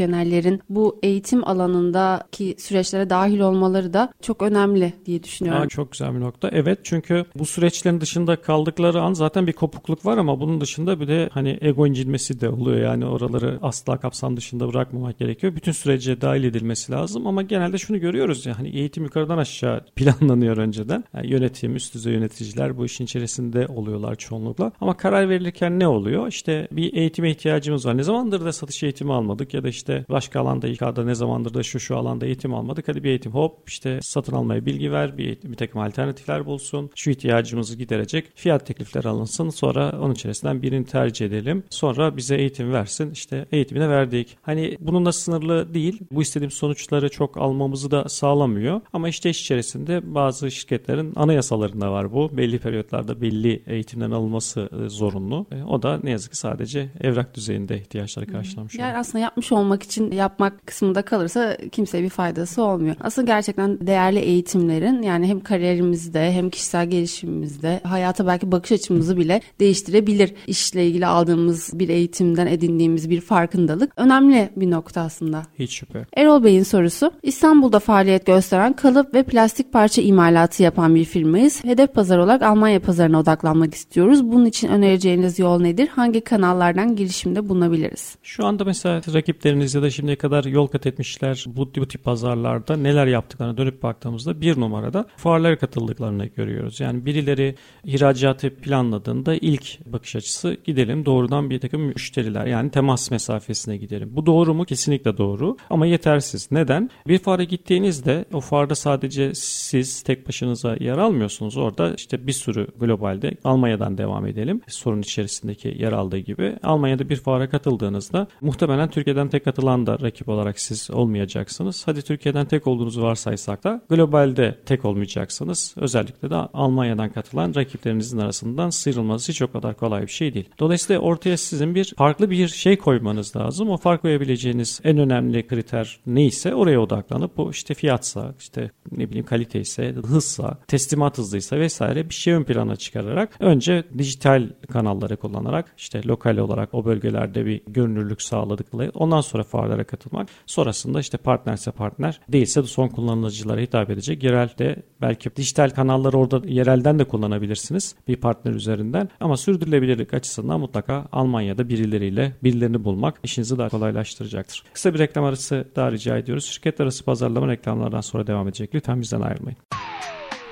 bu eğitim alanındaki süreçlere dahil olmaları da çok önemli diye düşünüyorum. Aa, çok güzel bir nokta. Evet çünkü bu süreçlerin dışında kaldıkları an zaten bir kopukluk var ama bunun dışında bir de hani ego incinmesi de oluyor. Yani oraları asla kapsam dışında bırakmamak gerekiyor. Bütün sürece dahil edilmesi lazım ama genelde şunu görüyoruz ya hani eğitim yukarıdan aşağı planlanıyor önceden. Yani yönetim, üst düzey yöneticiler bu işin içerisinde oluyorlar çoğunlukla. Ama karar verilirken ne oluyor? İşte bir eğitime ihtiyacımız var. Ne zamandır da satış eğitimi almadık ya da işte başka alanda İK'da ne zamandır da şu şu alanda eğitim almadık. Hadi bir eğitim hop işte satın almaya bilgi ver, bir, eğitim, bir takım alternatifler bulsun. Şu ihtiyacımızı giderecek fiyat teklifleri alınsın. Sonra onun içerisinden birini tercih edelim. Sonra bize eğitim versin. İşte eğitimine verdik. Hani bununla sınırlı değil. Bu istediğim sonuçları çok almamızı da sağlamıyor. Ama işte iş içerisinde bazı şirketlerin anayasalarında var bu. Belli periyotlarda belli eğitimden alınması e, zorunlu. E, o da ne yazık ki sadece evrak düzeyinde ihtiyaçları karşılamış. Yani aslında yapmış olmak için yapmak kısmında kalırsa kimseye bir faydası olmuyor. Aslında gerçekten değerli eğitimlerin yani hem kariyerimizde hem kişisel gelişimimizde hayata belki bakış açımızı bile değiştirebilir. İşle ilgili aldığımız bir eğitimden edindiğimiz bir farkındalık önemli bir nokta aslında. Hiç şüphe. Erol Bey'in sorusu. İstanbul'da faaliyet gösteren kalıp ve plastik parça imalatı yapan bir firmayız. Hedef pazar olarak Almanya pazarına odaklanmak istiyoruz. Bunun için önereceğiniz yol nedir? Hangi kanallardan girişimde bulunabiliriz? Şu anda mesela rakipleriniz ya da şimdiye kadar yol kat etmişler bu, bu tip pazarlarda neler yaptıklarına dönüp baktığımızda bir numarada fuarlara katıldıklarını görüyoruz. Yani birileri ihracatı planladığında ilk bakış açısı gidelim doğrudan bir takım müşteriler yani temas mesafesine gidelim. Bu doğru mu? Kesinlikle doğru ama yetersiz. Neden? Bir fuara gittiğinizde o fuarda sadece siz tek başınıza yer almıyorsunuz. Orada işte bir sürü globalde Almanya'dan devam edelim. Sorun içerisindeki yer aldığı gibi Almanya'da bir fuara katıldığınızda muhtemelen Türkiye'den tek katılan da rakip olarak siz olmayacaksınız. Hadi Türkiye'den tek olduğunuzu varsaysak da globalde tek olmayacaksınız. Özellikle de Almanya'dan katılan rakiplerinizin arasından sıyrılması hiç o kadar kolay bir şey değil. Dolayısıyla ortaya sizin bir farklı bir şey koymanız lazım. O fark koyabileceğiniz en önemli kriter neyse oraya odaklanıp bu işte fiyatsa, işte ne bileyim kalite ise, hızsa, teslimat hızlıysa vesaire bir şey ön plana çıkararak önce dijital kanalları kullanarak işte lokal olarak o bölgelerde bir görünürlük sağladıkları ondan sonra fuarlara katılmak. Sonrasında işte partnerse partner değilse de son kullanıcılara hitap edecek yerelde belki dijital kanalları orada yerelden de kullanabilirsiniz bir partner üzerinden ama sürdürülebilirlik açısından mutlaka Almanya'da birileriyle birilerini bulmak işinizi daha kolaylaştıracaktır. Kısa bir reklam arası daha rica ediyoruz. Şirket arası pazarlama reklamlardan sonra devam edecek. Lütfen bizden ayrılmayın.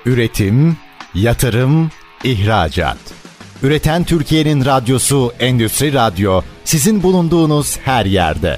Üretim, yatırım, ihracat. Üreten Türkiye'nin radyosu Endüstri Radyo sizin bulunduğunuz her yerde.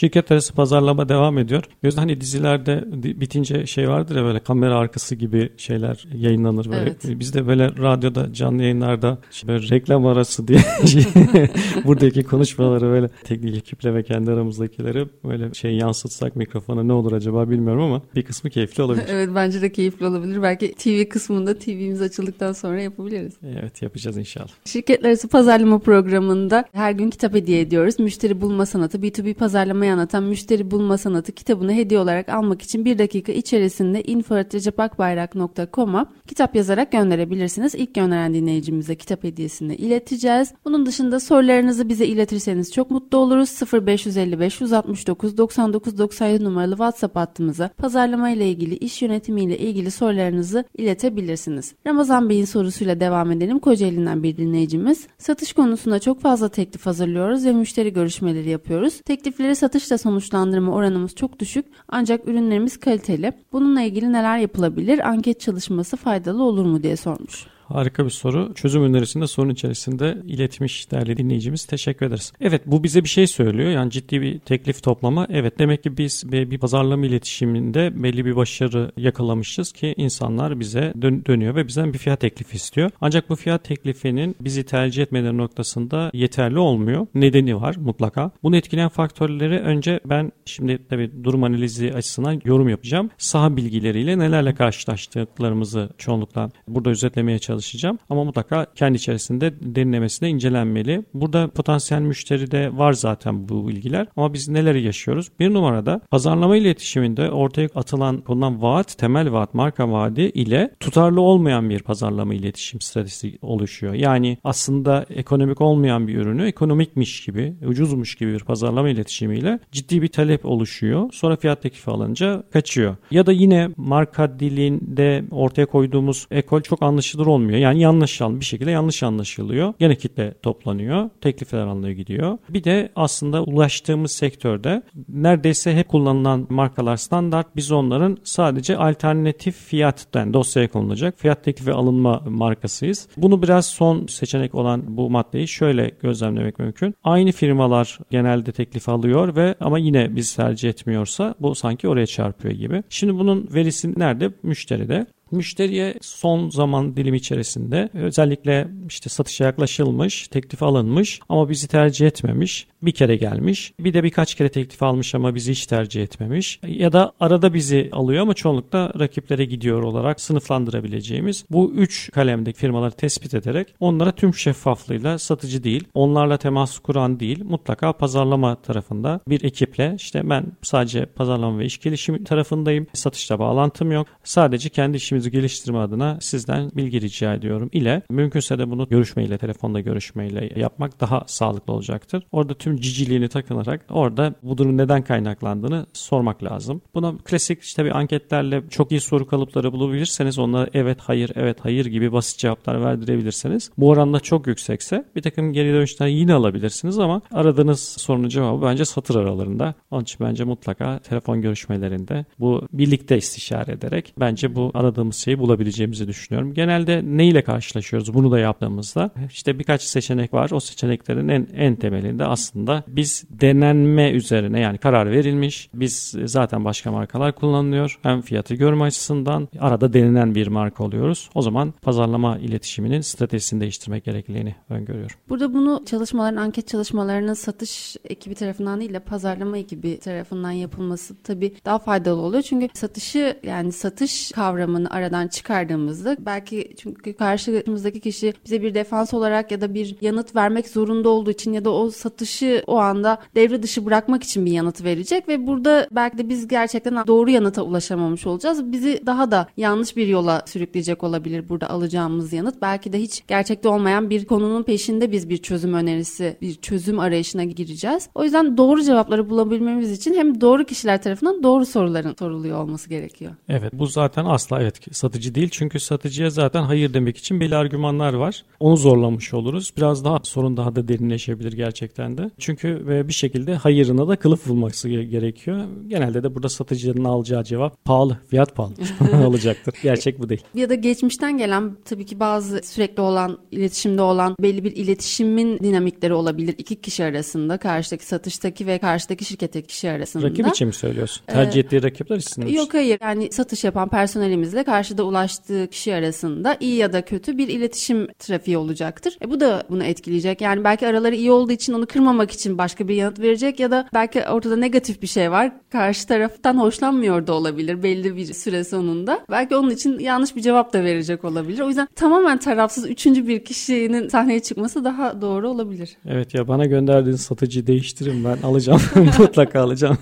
Şirket arası pazarlama devam ediyor. Gözde hani dizilerde bitince şey vardır ya böyle kamera arkası gibi şeyler yayınlanır böyle. Evet. Biz de böyle radyoda canlı yayınlarda böyle reklam arası diye buradaki konuşmaları böyle teknik ekiple ve kendi aramızdakileri böyle şey yansıtsak mikrofona ne olur acaba bilmiyorum ama bir kısmı keyifli olabilir. evet bence de keyifli olabilir. Belki TV kısmında TV'miz açıldıktan sonra yapabiliriz. Evet yapacağız inşallah. Şirketler arası pazarlama programında her gün kitap hediye ediyoruz. Müşteri bulma sanatı B2B pazarlama anlatan müşteri bulma sanatı kitabını hediye olarak almak için bir dakika içerisinde info.recepakbayrak.com'a kitap yazarak gönderebilirsiniz. İlk gönderen dinleyicimize kitap hediyesini ileteceğiz. Bunun dışında sorularınızı bize iletirseniz çok mutlu oluruz. 0555 169 99 97 numaralı WhatsApp hattımıza pazarlama ile ilgili, iş yönetimi ile ilgili sorularınızı iletebilirsiniz. Ramazan Bey'in sorusuyla devam edelim. Kocaeli'nden bir dinleyicimiz. Satış konusunda çok fazla teklif hazırlıyoruz ve müşteri görüşmeleri yapıyoruz. Teklifleri satış satışla sonuçlandırma oranımız çok düşük ancak ürünlerimiz kaliteli. Bununla ilgili neler yapılabilir? Anket çalışması faydalı olur mu diye sormuş. Harika bir soru. Çözüm önerisinde sorun içerisinde iletmiş değerli dinleyicimiz. Teşekkür ederiz. Evet bu bize bir şey söylüyor. Yani ciddi bir teklif toplama. Evet demek ki biz bir pazarlama iletişiminde belli bir başarı yakalamışız ki insanlar bize dön- dönüyor ve bizden bir fiyat teklifi istiyor. Ancak bu fiyat teklifinin bizi tercih etmeleri noktasında yeterli olmuyor. Nedeni var mutlaka. Bunu etkileyen faktörleri önce ben şimdi tabii durum analizi açısından yorum yapacağım. Saha bilgileriyle nelerle karşılaştıklarımızı çoğunlukla burada özetlemeye çalışacağım çalışacağım. Ama mutlaka kendi içerisinde derinlemesine incelenmeli. Burada potansiyel müşteri de var zaten bu bilgiler. Ama biz neleri yaşıyoruz? Bir numarada pazarlama iletişiminde ortaya atılan konulan vaat, temel vaat, marka vaadi ile tutarlı olmayan bir pazarlama iletişim stratejisi oluşuyor. Yani aslında ekonomik olmayan bir ürünü ekonomikmiş gibi, ucuzmuş gibi bir pazarlama iletişimiyle ciddi bir talep oluşuyor. Sonra fiyat teklifi alınca kaçıyor. Ya da yine marka dilinde ortaya koyduğumuz ekol çok anlaşılır olmuyor olmuyor. Yani yanlış bir şekilde yanlış anlaşılıyor. Gene kitle toplanıyor. Teklifler alınıyor gidiyor. Bir de aslında ulaştığımız sektörde neredeyse hep kullanılan markalar standart. Biz onların sadece alternatif fiyattan dosyaya konulacak fiyat teklifi alınma markasıyız. Bunu biraz son seçenek olan bu maddeyi şöyle gözlemlemek mümkün. Aynı firmalar genelde teklif alıyor ve ama yine biz tercih etmiyorsa bu sanki oraya çarpıyor gibi. Şimdi bunun verisi nerede? Müşteride. Müşteriye son zaman dilimi içerisinde özellikle işte satışa yaklaşılmış, teklif alınmış ama bizi tercih etmemiş. Bir kere gelmiş. Bir de birkaç kere teklif almış ama bizi hiç tercih etmemiş. Ya da arada bizi alıyor ama çoğunlukla rakiplere gidiyor olarak sınıflandırabileceğimiz bu üç kalemdeki firmaları tespit ederek onlara tüm şeffaflığıyla satıcı değil, onlarla temas kuran değil, mutlaka pazarlama tarafında bir ekiple işte ben sadece pazarlama ve iş gelişimi tarafındayım. Satışla bağlantım yok. Sadece kendi işimi kendimizi geliştirme adına sizden bilgi rica ediyorum ile mümkünse de bunu görüşmeyle, telefonda görüşmeyle yapmak daha sağlıklı olacaktır. Orada tüm ciciliğini takınarak orada bu durum neden kaynaklandığını sormak lazım. Buna klasik işte bir anketlerle çok iyi soru kalıpları bulabilirseniz onlara evet, hayır, evet, hayır gibi basit cevaplar verdirebilirseniz bu oranda çok yüksekse bir takım geri dönüşler yine alabilirsiniz ama aradığınız sorunun cevabı bence satır aralarında. Onun için bence mutlaka telefon görüşmelerinde bu birlikte istişare ederek bence bu aradığımız aradığımız şeyi bulabileceğimizi düşünüyorum. Genelde ne ile karşılaşıyoruz bunu da yaptığımızda? İşte birkaç seçenek var. O seçeneklerin en, en temelinde aslında biz denenme üzerine yani karar verilmiş. Biz zaten başka markalar kullanılıyor. Hem fiyatı görme açısından arada denenen bir marka oluyoruz. O zaman pazarlama iletişiminin stratejisini değiştirmek gerekliliğini öngörüyorum. Burada bunu çalışmaların, anket çalışmalarının satış ekibi tarafından değil de pazarlama ekibi tarafından yapılması tabii daha faydalı oluyor. Çünkü satışı yani satış kavramını aradan çıkardığımızda belki çünkü karşımızdaki kişi bize bir defans olarak ya da bir yanıt vermek zorunda olduğu için ya da o satışı o anda devre dışı bırakmak için bir yanıt verecek ve burada belki de biz gerçekten doğru yanıta ulaşamamış olacağız. Bizi daha da yanlış bir yola sürükleyecek olabilir burada alacağımız yanıt. Belki de hiç gerçekte olmayan bir konunun peşinde biz bir çözüm önerisi, bir çözüm arayışına gireceğiz. O yüzden doğru cevapları bulabilmemiz için hem doğru kişiler tarafından doğru soruların soruluyor olması gerekiyor. Evet bu zaten asla evet satıcı değil. Çünkü satıcıya zaten hayır demek için belli argümanlar var. Onu zorlamış oluruz. Biraz daha sorun daha da derinleşebilir gerçekten de. Çünkü bir şekilde hayırına da kılıf bulması gerekiyor. Genelde de burada satıcının alacağı cevap pahalı, fiyat pahalı olacaktır. Gerçek bu değil. Ya da geçmişten gelen tabii ki bazı sürekli olan iletişimde olan belli bir iletişimin dinamikleri olabilir iki kişi arasında karşıdaki satıştaki ve karşıdaki şirketteki kişi arasında. Rakip için mi söylüyorsun? Tercih ee, ettiği rakipler için? Yok hayır yani satış yapan personelimizle karşıda ulaştığı kişi arasında iyi ya da kötü bir iletişim trafiği olacaktır. E bu da bunu etkileyecek. Yani belki araları iyi olduğu için onu kırmamak için başka bir yanıt verecek ya da belki ortada negatif bir şey var. Karşı taraftan hoşlanmıyor da olabilir belli bir süre sonunda. Belki onun için yanlış bir cevap da verecek olabilir. O yüzden tamamen tarafsız üçüncü bir kişinin sahneye çıkması daha doğru olabilir. Evet ya bana gönderdiğin satıcı değiştirin ben alacağım. Mutlaka alacağım.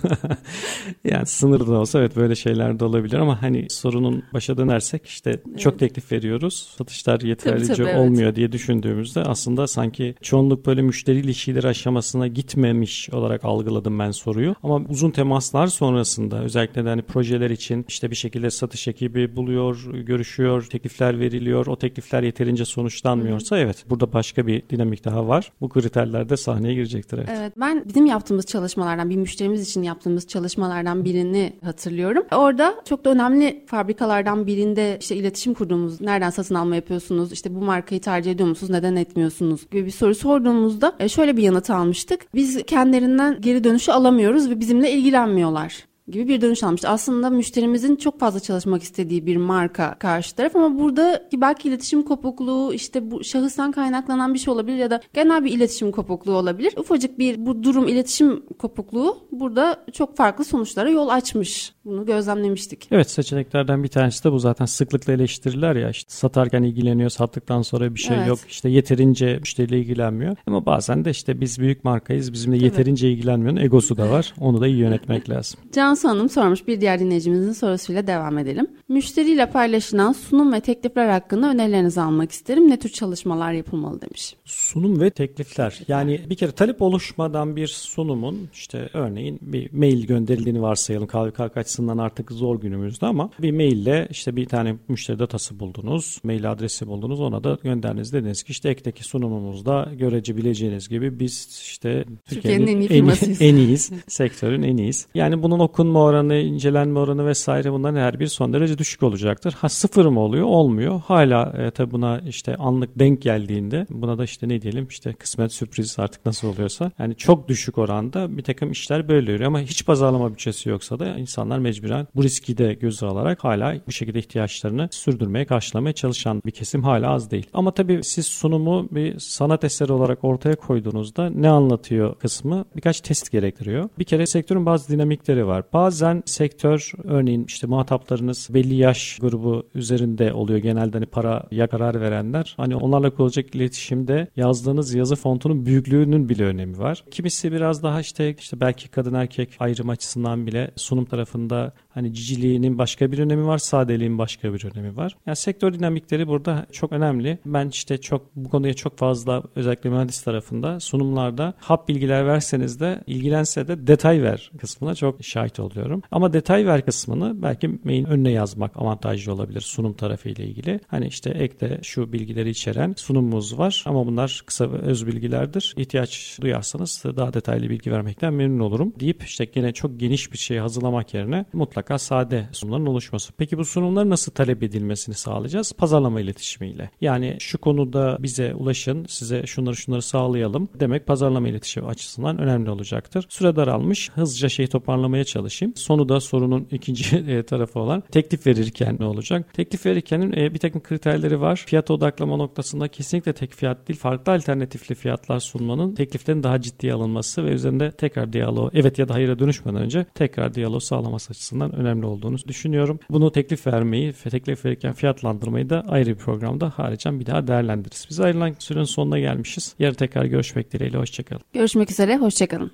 yani sınırlı da olsa evet böyle şeyler de olabilir ama hani sorunun başa dönersek işte evet. çok teklif veriyoruz. Satışlar yeterlice tabii, tabii, olmuyor evet. diye düşündüğümüzde aslında sanki çoğunluk böyle müşteri ilişkileri aşamasına gitmemiş olarak algıladım ben soruyu. Ama uzun temaslar sonrasında özellikle de hani projeler için işte bir şekilde satış ekibi buluyor, görüşüyor, teklifler veriliyor. O teklifler yeterince sonuçlanmıyorsa Hı. evet burada başka bir dinamik daha var. Bu kriterler de sahneye girecektir evet. Evet ben bizim yaptığımız çalışmalardan bir müşterimiz için yaptığımız çalışmalardan birini hatırlıyorum. Orada çok da önemli fabrikalardan birinde işte iletişim kurduğumuz nereden satın alma yapıyorsunuz işte bu markayı tercih ediyor musunuz neden etmiyorsunuz gibi bir soru sorduğumuzda e, şöyle bir yanıt almıştık. Biz kendilerinden geri dönüşü alamıyoruz ve bizimle ilgilenmiyorlar gibi bir dönüş almıştı. Aslında müşterimizin çok fazla çalışmak istediği bir marka karşı taraf ama burada belki iletişim kopukluğu işte bu şahıstan kaynaklanan bir şey olabilir ya da genel bir iletişim kopukluğu olabilir. Ufacık bir bu durum iletişim kopukluğu burada çok farklı sonuçlara yol açmış. Bunu gözlemlemiştik. Evet seçeneklerden bir tanesi de bu zaten sıklıkla eleştiriler ya işte satarken ilgileniyor sattıktan sonra bir şey evet. yok işte yeterince müşteriyle ilgilenmiyor ama bazen de işte biz büyük markayız bizimle yeterince ilgilenmiyor egosu da var onu da iyi yönetmek lazım. Cansu Hanım sormuş bir diğer dinleyicimizin sorusuyla devam edelim. Müşteriyle paylaşılan sunum ve teklifler hakkında önerilerinizi almak isterim. Ne tür çalışmalar yapılmalı demiş. Sunum ve teklifler yani bir kere talep oluşmadan bir sunumun işte örneğin bir mail gönderildiğini varsayalım KVKK açısından artık zor günümüzde ama bir maille işte bir tane müşteri datası buldunuz, mail adresi buldunuz ona da gönderdiniz dediniz ki işte ekteki sunumumuzda görecebileceğiniz gibi biz işte Türkiye'nin, Türkiye'nin en, iyi en, en iyiyiz, sektörün en iyiyiz. Yani bunun okunma oranı, incelenme oranı vesaire bunların her bir son derece düşük olacaktır. Ha sıfır mı oluyor? Olmuyor. Hala e, tabi buna işte anlık denk geldiğinde buna da işte ne diyelim işte kısmet sürpriz artık nasıl oluyorsa yani çok düşük oranda bir takım işler böyle yürüyor ama hiç pazarlama bütçesi yoksa da insanlar mecburen bu riski de göze alarak hala bu şekilde ihtiyaçlarını sürdürmeye, karşılamaya çalışan bir kesim hala az değil. Ama tabii siz sunumu bir sanat eseri olarak ortaya koyduğunuzda ne anlatıyor kısmı birkaç test gerektiriyor. Bir kere sektörün bazı dinamikleri var. Bazen sektör örneğin işte muhataplarınız belli yaş grubu üzerinde oluyor. Genelde hani paraya karar verenler. Hani onlarla kurulacak iletişimde yazdığınız yazı fontunun büyüklüğünün bile önemi var. Kimisi biraz daha işte işte belki kadın erkek ayrım açısından bile sunum tarafında Hani ciciliğinin başka bir önemi var, sadeliğin başka bir önemi var. Yani sektör dinamikleri burada çok önemli. Ben işte çok bu konuya çok fazla özellikle mühendis tarafında sunumlarda hap bilgiler verseniz de ilgilense de detay ver kısmına çok şahit oluyorum. Ama detay ver kısmını belki mail önüne yazmak avantajlı olabilir sunum tarafı ile ilgili. Hani işte ekte şu bilgileri içeren sunumumuz var ama bunlar kısa ve öz bilgilerdir. İhtiyaç duyarsanız daha detaylı bilgi vermekten memnun olurum deyip işte gene çok geniş bir şey hazırlamak yerine mutlaka mutlaka sade sunumların oluşması. Peki bu sunumlar nasıl talep edilmesini sağlayacağız? Pazarlama iletişimiyle. Yani şu konuda bize ulaşın, size şunları şunları sağlayalım demek pazarlama iletişimi açısından önemli olacaktır. Süre daralmış. Hızlıca şeyi toparlamaya çalışayım. Sonu da sorunun ikinci e, tarafı olan teklif verirken ne olacak? Teklif verirken e, bir takım kriterleri var. Fiyat odaklama noktasında kesinlikle tek fiyat değil, farklı alternatifli fiyatlar sunmanın tekliflerin daha ciddiye alınması ve üzerinde tekrar diyalog, evet ya da hayıra dönüşmeden önce tekrar diyalog sağlaması açısından önemli olduğunu düşünüyorum. Bunu teklif vermeyi ve teklif verirken fiyatlandırmayı da ayrı bir programda haricen bir daha değerlendiririz. Biz ayrılan sürenin sonuna gelmişiz. Yarın tekrar görüşmek dileğiyle. Hoşçakalın. Görüşmek üzere. Hoşçakalın.